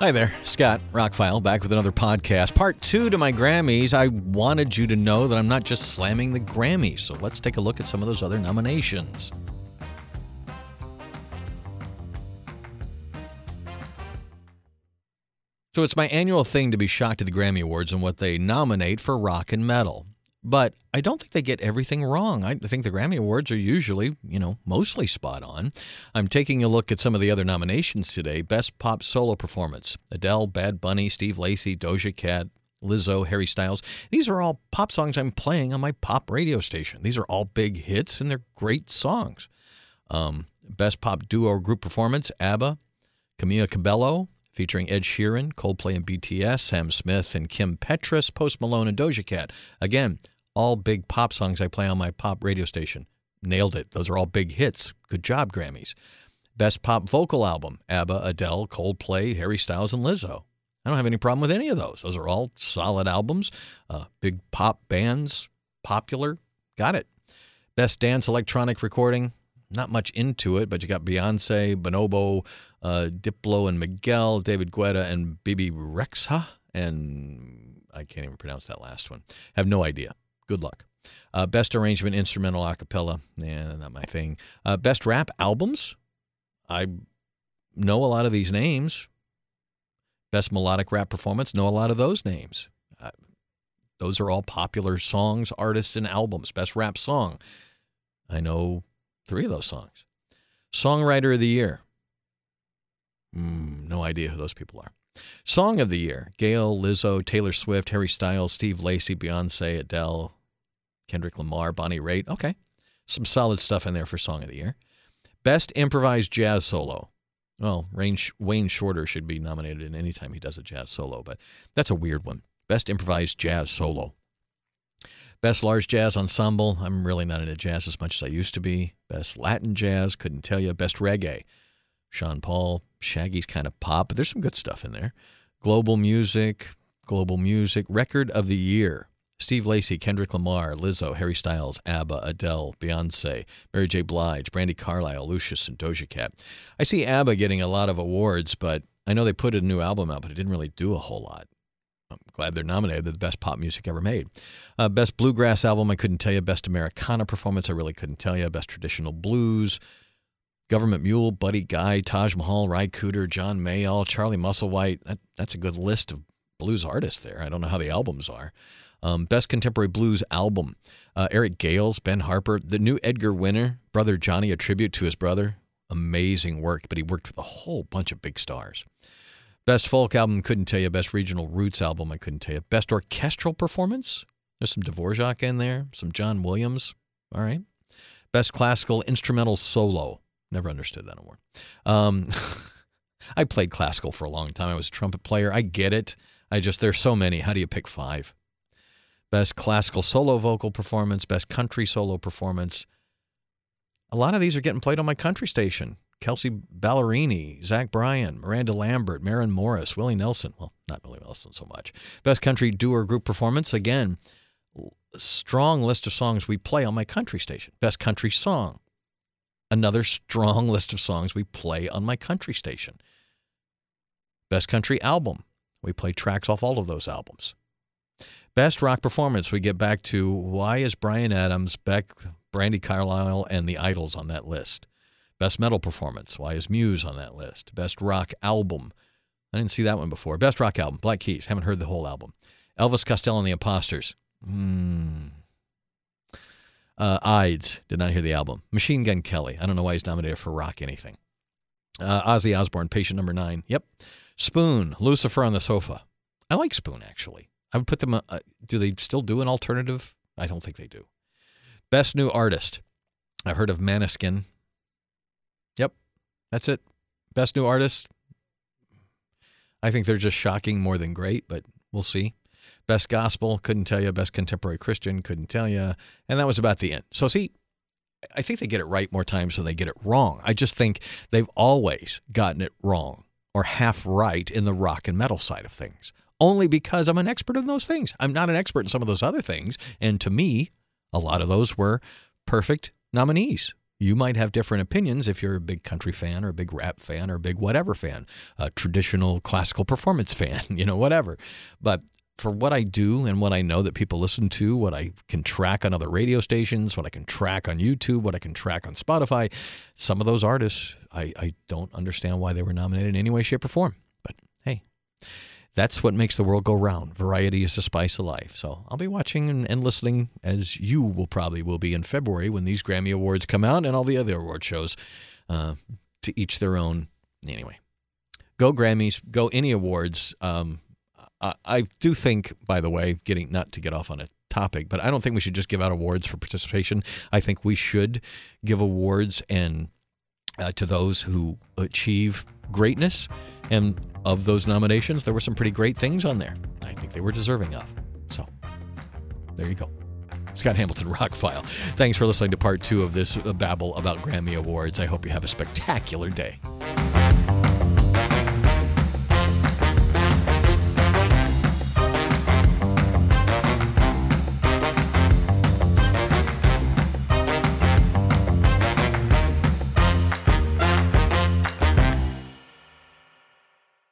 Hi there, Scott Rockfile back with another podcast. Part two to my Grammys. I wanted you to know that I'm not just slamming the Grammys, so let's take a look at some of those other nominations. So it's my annual thing to be shocked at the Grammy Awards and what they nominate for rock and metal. But I don't think they get everything wrong. I think the Grammy Awards are usually, you know, mostly spot on. I'm taking a look at some of the other nominations today. Best Pop Solo Performance Adele, Bad Bunny, Steve Lacy, Doja Cat, Lizzo, Harry Styles. These are all pop songs I'm playing on my pop radio station. These are all big hits and they're great songs. Um, best Pop Duo or Group Performance ABBA, Camila Cabello, featuring Ed Sheeran, Coldplay and BTS, Sam Smith and Kim Petras, Post Malone and Doja Cat. Again, all big pop songs I play on my pop radio station. Nailed it. Those are all big hits. Good job, Grammys. Best pop vocal album ABBA, Adele, Coldplay, Harry Styles, and Lizzo. I don't have any problem with any of those. Those are all solid albums. Uh, big pop bands, popular. Got it. Best dance electronic recording. Not much into it, but you got Beyonce, Bonobo, uh, Diplo and Miguel, David Guetta and Bebe Rexha, and I can't even pronounce that last one. Have no idea. Good luck. Uh, best arrangement, instrumental, acapella. Yeah, not my thing. Uh, best rap albums. I know a lot of these names. Best melodic rap performance. Know a lot of those names. Uh, those are all popular songs, artists, and albums. Best rap song. I know three of those songs. Songwriter of the year. Mm, no idea who those people are. Song of the year Gayle, Lizzo, Taylor Swift, Harry Styles, Steve Lacy, Beyonce, Adele, Kendrick Lamar, Bonnie Raitt. Okay. Some solid stuff in there for Song of the Year. Best improvised jazz solo. Well, Wayne Shorter should be nominated in any time he does a jazz solo, but that's a weird one. Best improvised jazz solo. Best large jazz ensemble. I'm really not into jazz as much as I used to be. Best Latin jazz. Couldn't tell you. Best reggae. Sean Paul, Shaggy's kind of pop, but there's some good stuff in there. Global music, global music, record of the year. Steve Lacy, Kendrick Lamar, Lizzo, Harry Styles, ABBA, Adele, Beyonce, Mary J. Blige, Brandi Carlile, Lucius, and Doja Cat. I see ABBA getting a lot of awards, but I know they put a new album out, but it didn't really do a whole lot. I'm glad they're nominated. They're the best pop music ever made. Uh, best bluegrass album, I couldn't tell you. Best Americana performance, I really couldn't tell you. Best traditional blues, Government Mule, Buddy Guy, Taj Mahal, Ry Cooder, John Mayall, Charlie Musselwhite. That, that's a good list of blues artists there. I don't know how the albums are. Um, Best Contemporary Blues Album. Uh, Eric Gales, Ben Harper, the new Edgar Winter, Brother Johnny, a tribute to his brother. Amazing work, but he worked with a whole bunch of big stars. Best Folk Album, couldn't tell you. Best Regional Roots Album, I couldn't tell you. Best Orchestral Performance, there's some Dvorak in there, some John Williams. All right. Best Classical Instrumental Solo. Never understood that award. Um, I played classical for a long time. I was a trumpet player. I get it. I just, there's so many. How do you pick five? Best classical solo vocal performance, best country solo performance. A lot of these are getting played on my country station. Kelsea Ballerini, Zach Bryan, Miranda Lambert, Maren Morris, Willie Nelson. Well, not Willie Nelson so much. Best country duo group performance. Again, strong list of songs we play on my country station. Best country song another strong list of songs we play on my country station. Best country album. We play tracks off all of those albums. Best rock performance. We get back to why is Bryan Adams, Beck, Brandi Carlile, and the Idles on that list? Best metal performance. Why is Muse on that list? Best rock album. I didn't see that one before. Best rock album. Black Keys. Haven't heard the whole album. Elvis Costello and the Imposters. Hmm. Uh, Idles, did not hear the album. Machine Gun Kelly, I don't know why he's nominated for rock anything. Uh, Ozzy Osbourne, patient number nine. Yep. Spoon, Lucifer on the Sofa. I like Spoon, actually. I would put them, uh, do they still do an alternative? I don't think they do. Best New Artist. I've heard of Måneskin. Yep, that's it. Best New Artist. I think they're just shocking more than great, but we'll see. Best gospel, couldn't tell you. Best contemporary Christian, couldn't tell you. And that was about the end. So, see, I think they get it right more times than they get it wrong. I just think they've always gotten it wrong or half right in the rock and metal side of things, only because I'm an expert in those things. I'm not an expert in some of those other things. And to me, a lot of those were perfect nominees. You might have different opinions if you're a big country fan or a big rap fan or a big whatever fan, a traditional classical performance fan, you know, whatever. But for what I do and what I know that people listen to, what I can track on other radio stations, what I can track on YouTube, what I can track on Spotify, some of those artists, I, I don't understand why they were nominated in any way, shape, or form. But hey, that's what makes the world go round. Variety is the spice of life. So I'll be watching and, and, listening as you will probably will be in February when these Grammy Awards come out and all the other award shows. Uh, to each their own. Anyway, go Grammys, go any awards. Um, I, I do think, by the way, getting not to get off on a topic, but I don't think we should just give out awards for participation. I think we should give awards and uh, to those who achieve greatness. And of those nominations, there were some pretty great things on there. I think they were deserving of. So there you go. Scott Hamilton Rock File. Thanks for listening to part two of this babble about Grammy Awards. I hope you have a spectacular day.